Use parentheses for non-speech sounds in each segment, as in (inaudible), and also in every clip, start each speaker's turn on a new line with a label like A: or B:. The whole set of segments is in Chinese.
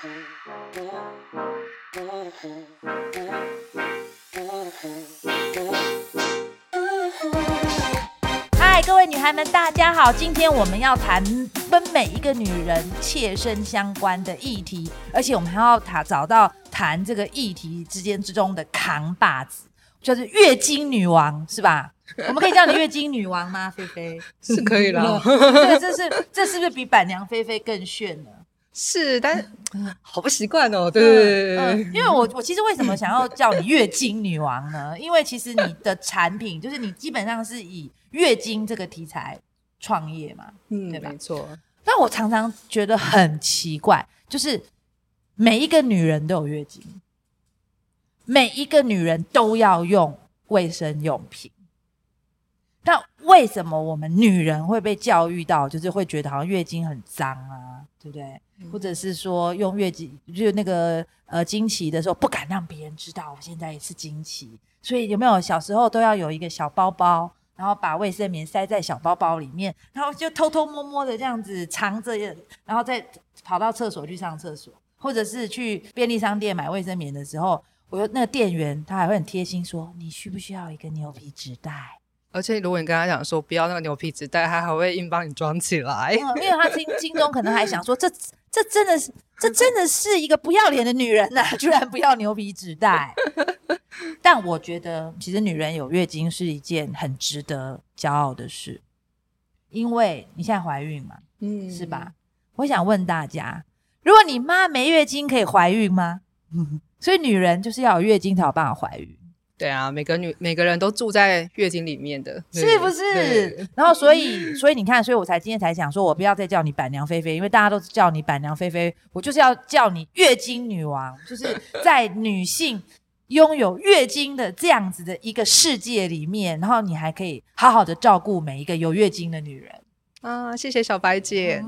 A: 嗨，各位女孩们，大家好！今天我们要谈跟每一个女人切身相关的议题，而且我们还要谈找到谈这个议题之间之中的扛把子，就是月经女王，是吧？(laughs) 我们可以叫你月经女王吗？菲菲
B: 是可以了。(laughs)
A: 这这是这是不是比板娘菲菲更炫呢？
B: 是，但是好不习惯哦。对对对对，
A: 因为我我其实为什么想要叫你月经女王呢？因为其实你的产品就是你基本上是以月经这个题材创业嘛，
B: 嗯，
A: 对吧？
B: 没错。
A: 但我常常觉得很奇怪，就是每一个女人都有月经，每一个女人都要用卫生用品。那为什么我们女人会被教育到，就是会觉得好像月经很脏啊，对不对？嗯、或者是说用月经就那个呃经期的时候不敢让别人知道我现在也是经期，所以有没有小时候都要有一个小包包，然后把卫生棉塞在小包包里面，然后就偷偷摸摸的这样子藏着，然后再跑到厕所去上厕所，或者是去便利商店买卫生棉的时候，我那个店员他还会很贴心说：“你需不需要一个牛皮纸袋？”
B: 而且如果你跟他讲说不要那个牛皮纸袋，他还会硬帮你装起来，
A: 嗯、因为他心心中可能还想说，这这真的是这真的是一个不要脸的女人呐、啊，居然不要牛皮纸袋。(laughs) 但我觉得，其实女人有月经是一件很值得骄傲的事，因为你现在怀孕嘛，嗯，是吧？我想问大家，如果你妈没月经可以怀孕吗？嗯，(laughs) 所以女人就是要有月经才有办法怀孕。
B: 对啊，每个女每个人都住在月经里面的，
A: 是不是？然后所以所以你看，所以我才今天才想说，我不要再叫你板娘菲菲，因为大家都叫你板娘菲菲，我就是要叫你月经女王，就是在女性拥有月经的这样子的一个世界里面，然后你还可以好好的照顾每一个有月经的女人
B: 啊！谢谢小白姐。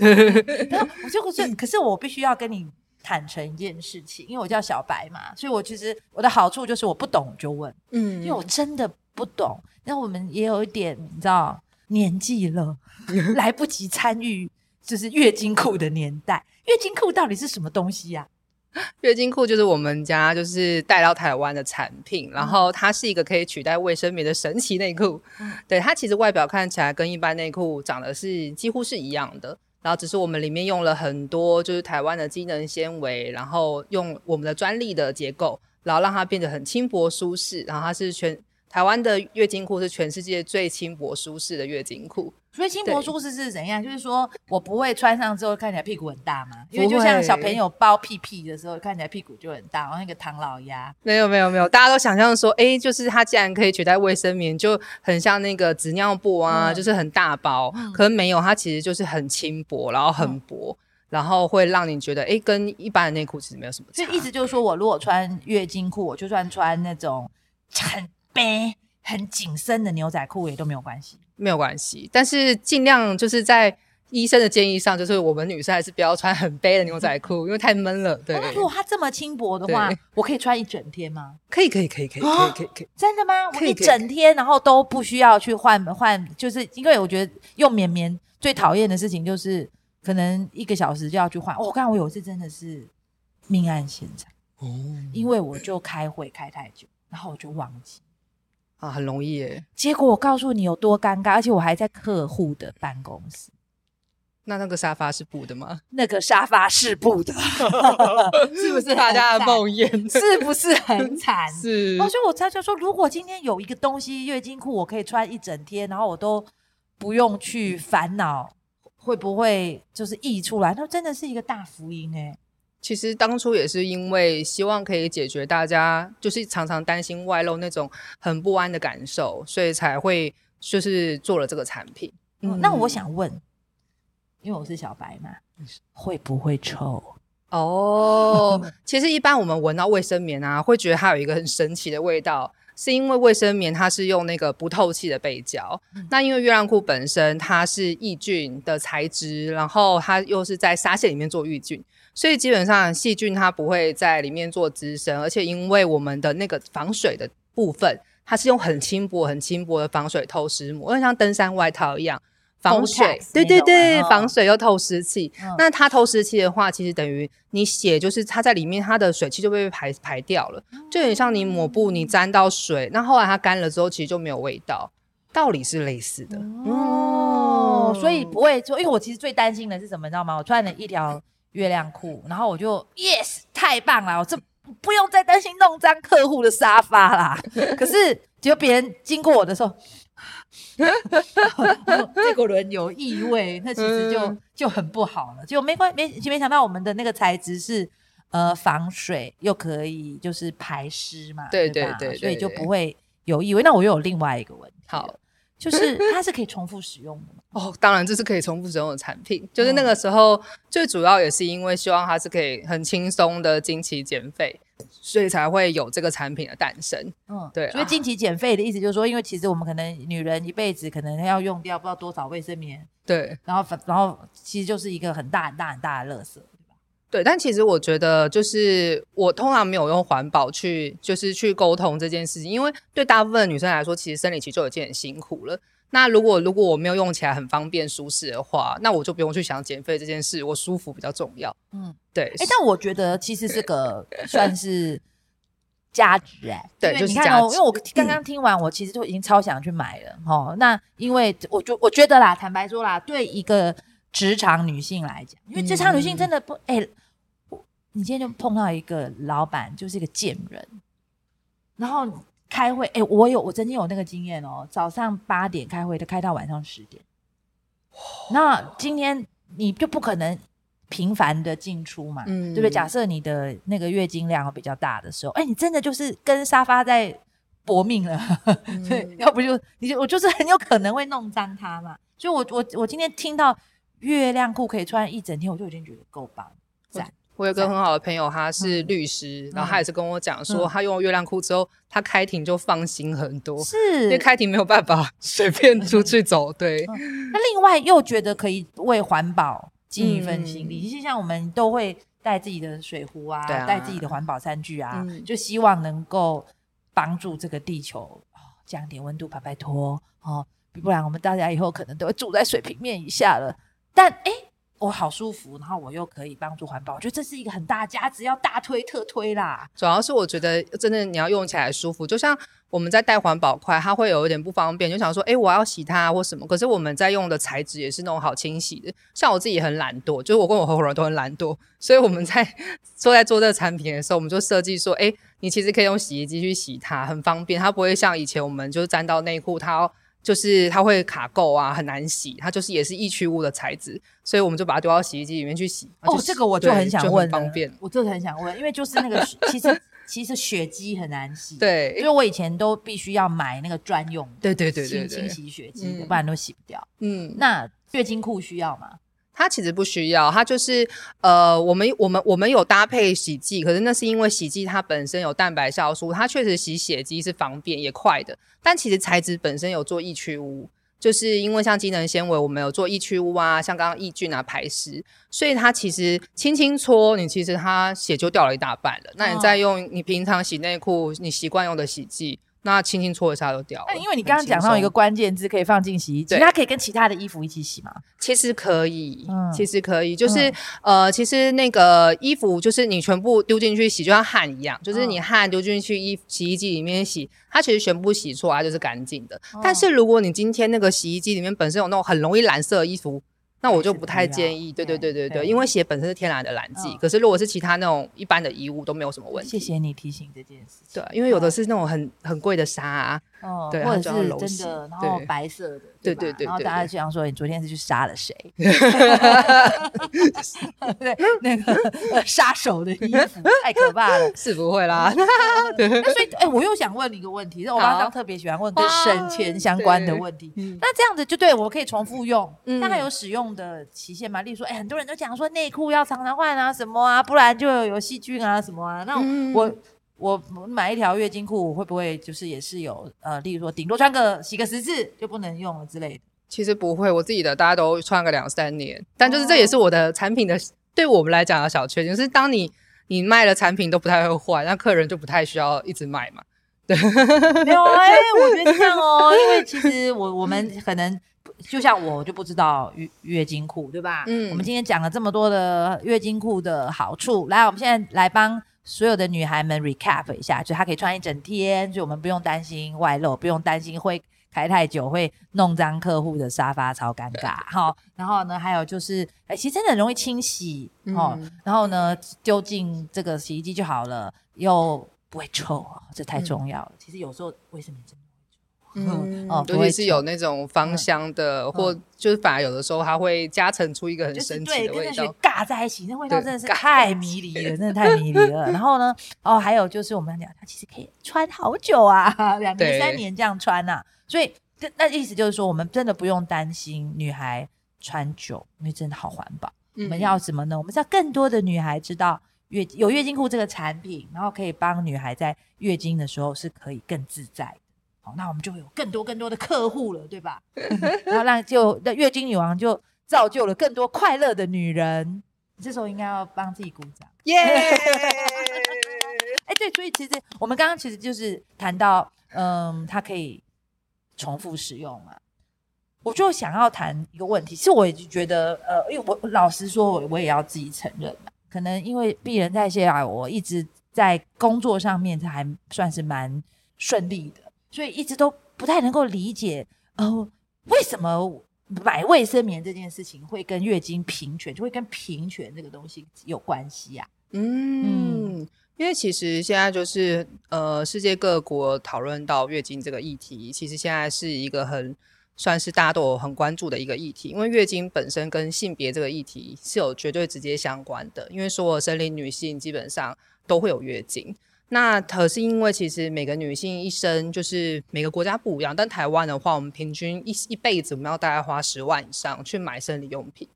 A: 嗯，然后我就可是，可是我必须要跟你。坦诚一件事情，因为我叫小白嘛，所以我其实我的好处就是我不懂就问，嗯，因为我真的不懂。那我们也有一点，你知道，年纪了，(laughs) 来不及参与，就是月经裤的年代。月经裤到底是什么东西呀？啊？(laughs)
B: 月经裤就是我们家就是带到台湾的产品，然后它是一个可以取代卫生棉的神奇内裤。嗯，对，它其实外表看起来跟一般内裤长得是几乎是一样的。然后只是我们里面用了很多就是台湾的机能纤维，然后用我们的专利的结构，然后让它变得很轻薄舒适。然后它是全台湾的月经裤是全世界最轻薄舒适的月经裤。
A: 所以轻薄舒适是怎样？就是说我不会穿上之后看起来屁股很大嘛？因为就像小朋友包屁屁的时候，看起来屁股就很大，然后那个唐老鸭。
B: 没有没有没有，大家都想象说，哎，就是它既然可以取代卫生棉，就很像那个纸尿布啊，嗯、就是很大包。嗯、可是没有，它其实就是很轻薄，然后很薄，嗯、然后会让你觉得，哎，跟一般的内裤其实没有什么差。
A: 所以意思就是说，我如果穿月经裤，我就算穿那种很背。很紧身的牛仔裤也都没有关系，
B: 没有关系。但是尽量就是在医生的建议上，就是我们女生还是不要穿很背的牛仔裤，因为太闷了。对，
A: 那如果它这么轻薄的话，我可以穿一整天吗？
B: 可以，可以，可以，可以，可以，可以，可以。
A: 真的吗？我一整天，然后都不需要去换换，就是因为我觉得用绵绵最讨厌的事情就是可能一个小时就要去换。我刚才我有一次真的是命案现场哦，因为我就开会开太久，然后我就忘记。
B: 啊，很容易耶！
A: 结果我告诉你有多尴尬，而且我还在客户的办公室。
B: 那那个沙发是布的吗？
A: 那个沙发是布的，(laughs) 是不是大家的梦魇？(laughs) 是不是很惨？
B: 是。
A: 所以我才就说，如果今天有一个东西月经裤，我可以穿一整天，然后我都不用去烦恼会不会就是溢出来，那真的是一个大福音哎。
B: 其实当初也是因为希望可以解决大家就是常常担心外露那种很不安的感受，所以才会就是做了这个产品。
A: 嗯，那我想问，因为我是小白嘛，会不会臭？
B: 哦，(laughs) 其实一般我们闻到卫生棉啊，会觉得它有一个很神奇的味道，是因为卫生棉它是用那个不透气的背胶。嗯，那因为月亮裤本身它是抑菌的材质，然后它又是在纱线里面做抑菌。所以基本上细菌它不会在里面做滋生，而且因为我们的那个防水的部分，它是用很轻薄、很轻薄的防水透湿膜，就像登山外套一样，防水，对对对，防水又透湿气。嗯、那它透湿气的话，其实等于你血就是它在里面，它的水汽就被排排掉了，就有点像你抹布，你沾到水，那后来它干了之后，其实就没有味道，道理是类似的
A: 哦。所以不会说，因为我其实最担心的是什么，你知道吗？我穿了一条月亮裤，然后我就 yes，太棒了，我这不用再担心弄脏客户的沙发啦。(laughs) 可是结果别人经过我的时候。(laughs) 这个轮有异味，那其实就、嗯、就很不好了。就没关没没想到我们的那个材质是呃防水又可以就是排湿嘛，
B: 对对对，对，对，
A: 所以就不会有异味。那我又有另外一个问题，
B: 好，
A: 就是它是可以重复使用的吗？(laughs)
B: 哦，当然这是可以重复使用的产品。就是那个时候最主要也是因为希望它是可以很轻松的经期减肥。所以才会有这个产品的诞生。嗯，对。
A: 所以经期减肥的意思就是说，因为其实我们可能女人一辈子可能要用掉不知道多少卫生棉。
B: 对。
A: 然后，然后其实就是一个很大很大很大的垃圾，
B: 对。但其实我觉得，就是我通常没有用环保去，就是去沟通这件事情，因为对大部分的女生来说，其实生理期就已经很辛苦了。那如果如果我没有用起来很方便舒适的话，那我就不用去想减肥这件事，我舒服比较重要。嗯，对。哎、
A: 欸，但我觉得其实这个 (laughs) 算是价值哎、欸。
B: 对，就是
A: 你看哦，因为我刚刚听完，我其实就已经超想去买了哦。那因为我就我觉得啦，坦白说啦，对一个职场女性来讲，因为职场女性真的不哎、欸，你今天就碰到一个老板就是一个贱人，然后。开会，哎、欸，我有，我曾经有那个经验哦。早上八点开会，他开到晚上十点。那今天你就不可能频繁的进出嘛，嗯、对不对？假设你的那个月经量比较大的时候，哎、欸，你真的就是跟沙发在搏命了，(laughs) 嗯、对，要不就你就我就是很有可能会弄脏它嘛。所以我我我今天听到月亮裤可以穿一整天，我就已经觉得够棒，赞。
B: 我有个很好的朋友，他是律师，嗯、然后他也是跟我讲说，他用月亮裤之后，他开庭就放心很多，
A: 是。
B: 因为开庭没有办法随便出去走。对，
A: 嗯、那另外又觉得可以为环保尽一份心力，就、嗯、像我们都会带自己的水壶啊，带、啊、自己的环保餐具啊，嗯、就希望能够帮助这个地球哦降点温度，拜拜托哦，不然我们大家以后可能都会住在水平面以下了。但哎。我好舒服，然后我又可以帮助环保，我觉得这是一个很大价值，要大推特推啦。
B: 主要是我觉得真的你要用起来舒服，就像我们在带环保筷，它会有一点不方便，就想说，哎，我要洗它或什么。可是我们在用的材质也是那种好清洗的。像我自己很懒惰，就是我跟我合伙人都很懒惰，所以我们在说在做这个产品的时候，我们就设计说，哎，你其实可以用洗衣机去洗它，很方便，它不会像以前我们就是沾到内裤，它要。就是它会卡垢啊，很难洗。它就是也是易去污的材质，所以我们就把它丢到洗衣机里面去洗。
A: 哦，这个我就很想问，
B: 很方便。
A: 我就很想问，因为就是那个其实 (laughs) 其实血迹很难洗。
B: 对，
A: 因为我以前都必须要买那个专用的，
B: 对对对对，
A: 清洗血迹，不然都洗不掉。
B: 嗯，
A: 那月经裤需要吗？
B: 它其实不需要，它就是呃，我们我们我们有搭配洗剂，可是那是因为洗剂它本身有蛋白酵素，它确实洗血迹是方便也快的。但其实材质本身有做易去污，就是因为像机能纤维，我们有做易去污啊，像刚刚抑菌啊排湿，所以它其实轻轻搓，你其实它血就掉了一大半了。那你再用你平常洗内裤你习惯用的洗剂。那轻轻搓一下就掉了。那
A: 因为你刚刚讲到一个关键字，可以放进洗衣机，它可以跟其他的衣服一起洗吗？
B: 其实可以，嗯、其实可以，就是、嗯、呃，其实那个衣服就是你全部丢进去洗，就像汗一样，就是你汗丢进去衣洗衣机里面洗，它其实全部洗出来就是干净的。嗯、但是如果你今天那个洗衣机里面本身有那种很容易染色的衣服。那我就不太建议，对对对对对，因为血本身是天然的染剂，可是如果是其他那种一般的衣物都没有什么问题。
A: 谢谢你提醒这件事情。
B: 对，因为有的是那种很很贵的纱，
A: 哦，对，或者是真的，然后白色的，对对对，然后大家就想说，你昨天是去杀了谁？(laughs) 对，那个杀手的衣服太可怕了，(laughs)
B: 是不会啦。(laughs)
A: 那所以，哎，我又想问你一个问题，是我刚刚特别喜欢问跟省钱相关的问题。那这样子就对我可以重复用，大概有使用的期限嘛，例如说，哎、欸，很多人都讲说内裤要常常换啊，什么啊，不然就有细菌啊，什么啊。那我、嗯、我我买一条月经裤，会不会就是也是有呃，例如说顶多穿个洗个十次就不能用了之类的？
B: 其实不会，我自己的大家都穿个两三年，但就是这也是我的产品的，哦、对我们来讲的小缺点，就是当你你卖的产品都不太会换，那客人就不太需要一直买嘛。对，(laughs)
A: 没有哎、欸，我觉得这样哦，因为其实我我们可能。就像我就不知道月月经裤，对吧？嗯，我们今天讲了这么多的月经裤的好处，来，我们现在来帮所有的女孩们 recap 一下，就她可以穿一整天，就我们不用担心外露，不用担心会开太久会弄脏客户的沙发，超尴尬。好，然后呢，还有就是，哎，其实真的很容易清洗哦。嗯、然后呢，丢进这个洗衣机就好了，又不会臭，这太重要了。嗯、其实有时候卫生棉真的。
B: 嗯，(laughs) 哦，尤其是有那种芳香的，嗯、或就是反而有的时候它会加成出一个很神奇的味道，就是、跟那尬在一起，那味道真的是太迷离了，真的太迷离了。(laughs) 然后呢，哦，还有就是我们讲，它其实可以穿好久啊，(laughs) 两年三年这样穿呐、啊。所以那意思就是说，我们真的不用担心女孩穿久，因为真的好环保。嗯、我们要什么呢？我们要更多的女孩知道月有月经裤这个产品，然后可以帮女孩在月经的时候是可以更自在。好那我们就会有更多更多的客户了，对吧？(laughs) 然后让就那月经女王就造就了更多快乐的女人。你这时候应该要帮自己鼓掌，耶！哎，对，所以其实我们刚刚其实就是谈到，嗯，它可以重复使用嘛。我就想要谈一个问题，其实我也觉得，呃，因为我老实说，我我也要自己承认嘛，可能因为敝人在谢啊，我一直在工作上面，它还算是蛮顺利的。所以一直都不太能够理解，哦，为什么买卫生棉这件事情会跟月经平权，就会跟平权这个东西有关系呀？嗯，嗯，因为其实现在就是呃，世界各国讨论到月经这个议题，其实现在是一个很算是大家都有很关注的一个议题，因为月经本身跟性别这个议题是有绝对直接相关的，因为所有生理女性基本上都会有月经。那可是因为其实每个女性一生就是每个国家不一样，但台湾的话，我们平均一一辈子我们要大概花十万以上去买生理用品。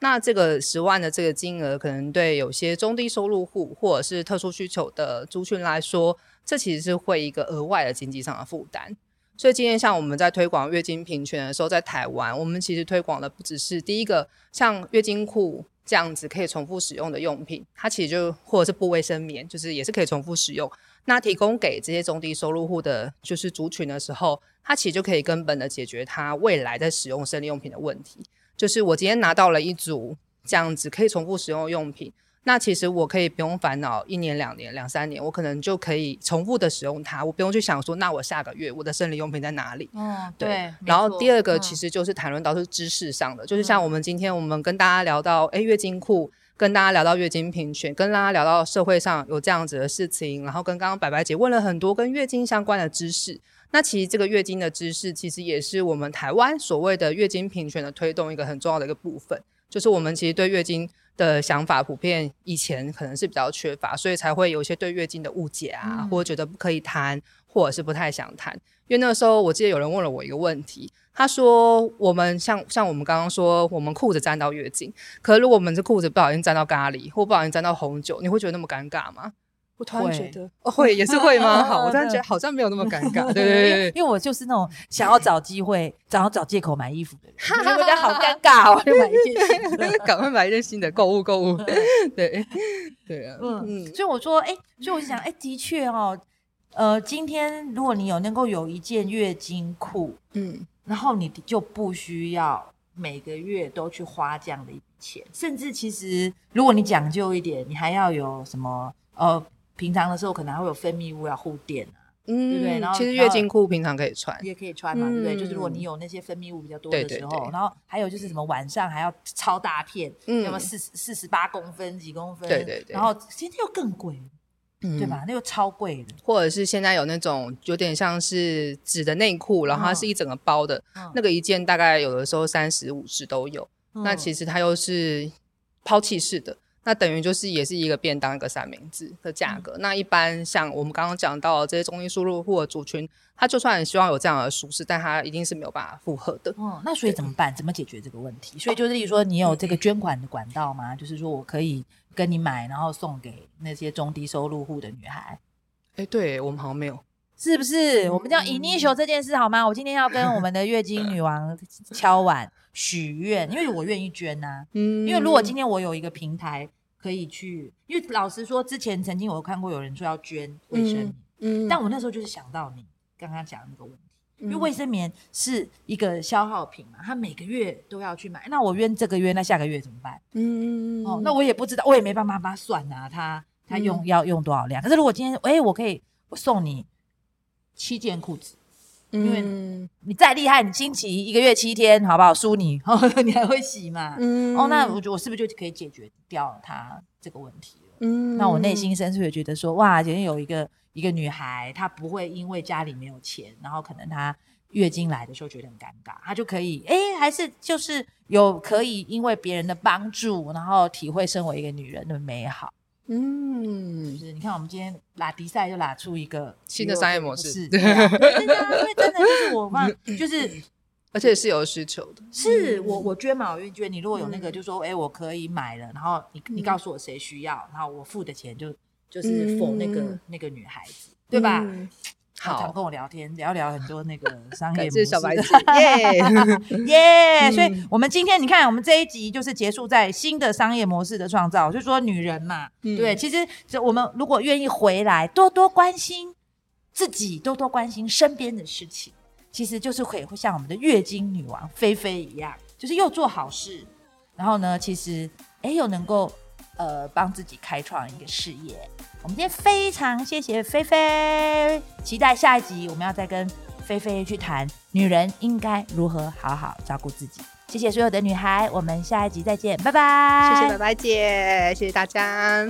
B: 那这个十万的这个金额，可能对有些中低收入户或者是特殊需求的族群来说，这其实是会一个额外的经济上的负担。所以今天像我们在推广月经平权的时候，在台湾，我们其实推广的不只是第一个像月经裤。这样子可以重复使用的用品，它其实就或者是布卫生棉，就是也是可以重复使用。那提供给这些中低收入户的，就是族群的时候，它其实就可以根本的解决它未来在使用生理用品的问题。就是我今天拿到了一组这样子可以重复使用的用品。那其实我可以不用烦恼一年两年两三年，我可能就可以重复的使用它，我不用去想说，那我下个月我的生理用品在哪里？
A: 嗯，对。对，
B: 然后第二个其实就是谈论到是知识上的，嗯、就是像我们今天我们跟大家聊到，哎，月经裤，跟大家聊到月经平权，跟大家聊到社会上有这样子的事情，然后跟刚刚白白姐问了很多跟月经相关的知识。那其实这个月经的知识，其实也是我们台湾所谓的月经平权的推动一个很重要的一个部分，就是我们其实对月经。的想法普遍以前可能是比较缺乏，所以才会有一些对月经的误解啊，嗯、或者觉得不可以谈，或者是不太想谈。因为那个时候，我记得有人问了我一个问题，他说：“我们像像我们刚刚说，我们裤子沾到月经，可是如果我们这裤子不小心沾到咖喱，或不小心沾到红酒，你会觉得那么尴尬吗？”我突然觉得会、哦、会也是会吗？好，我突然觉得好像没有那么尴尬。对对对，
A: 因为我就是那种想要找机会、想要找借口买衣服的人，我觉得好尴尬哦，就买一件新的，
B: 赶快买一件新的购物购物。对对啊，
A: 嗯嗯，所以我说，哎，所以我就想，哎，的确哦，呃，今天如果你有能够有一件月经裤，嗯，然后你就不需要每个月都去花这样的一笔钱，甚至其实如果你讲究一点，你还要有什么呃。平常的时候可能还会有分泌物要护垫啊，嗯，对不对？然后
B: 其实月经裤平常可以穿，
A: 也可以穿嘛，对不对？就是如果你有那些分泌物比较多的时候，然后还有就是什么晚上还要超大片，嗯，什么四四十八公分几公分，对对对，然后今天又更贵，对吧？那又超贵的，
B: 或者是现在有那种有点像是纸的内裤，然后它是一整个包的，那个一件大概有的时候三十五十都有，那其实它又是抛弃式的。那等于就是也是一个便当一个三明治的价格。嗯、那一般像我们刚刚讲到的这些中低收入户的族群，他就算很希望有这样的舒适，但他一定是没有办法负荷的。
A: 哦，那所以怎么办？怎么解决这个问题？所以就是，例如说，你有这个捐款的管道吗？嗯、就是说我可以跟你买，然后送给那些中低收入户的女孩。
B: 哎、欸，对我们好像没有，
A: 是不是？嗯、我们叫 initial 这件事好吗？我今天要跟我们的月经女王敲碗许愿，因为我愿意捐呐、啊。嗯，因为如果今天我有一个平台。可以去，因为老实说，之前曾经我看过有人说要捐卫生棉，嗯，嗯，但我那时候就是想到你刚刚讲的那个问题，因为卫生棉是一个消耗品嘛，他每个月都要去买。那我捐这个月，那下个月怎么办？嗯，哦，那我也不知道，我也没办法帮他算啊，他他用、嗯、要用多少量？可是如果今天，哎，我可以我送你七件裤子，因为你再厉害，你星期一个月七天，好不好？输你，哦，(laughs) 你还会洗嘛？嗯，哦，那我我是不是就可以解决掉他这个问题了？嗯，那我内心深处也觉得说，哇，今天有一个。一个女孩，她不会因为家里没有钱，然后可能她月经来的时候觉得很尴尬，她就可以，哎，还是就是有可以因为别人的帮助，然后体会身为一个女人的美好。嗯，就是你看，我们今天拉迪赛就拉出一个
B: 新的商业模式，
A: 对啊，真的，因为真的就是我嘛，(laughs) 就是
B: 而且是有需求的。
A: 是我我捐嘛，我愿捐。你如果有那个，就说，哎，我可以买了，然后你你告诉我谁需要，然后我付的钱就。就是付那个、嗯、那个女孩子，对吧？嗯、好，常跟我聊天，聊聊很多那个 (laughs) 商业模式。小白 (laughs) 子，耶 (laughs) 耶！所以，我们今天你看，我们这一集就是结束在新的商业模式的创造，就是说女人嘛，嗯、对，其实这我们如果愿意回来，多多关心自己，多多关心身边的事情，其实就是可以会像我们的月经女王菲菲一样，就是又做好事，然后呢，其实哎又能够。呃，帮自己开创一个事业。我们今天非常谢谢菲菲，期待下一集我们要再跟菲菲去谈女人应该如何好好照顾自己。谢谢所有的女孩，我们下一集再见，拜拜。
B: 谢谢白白姐，谢谢大家。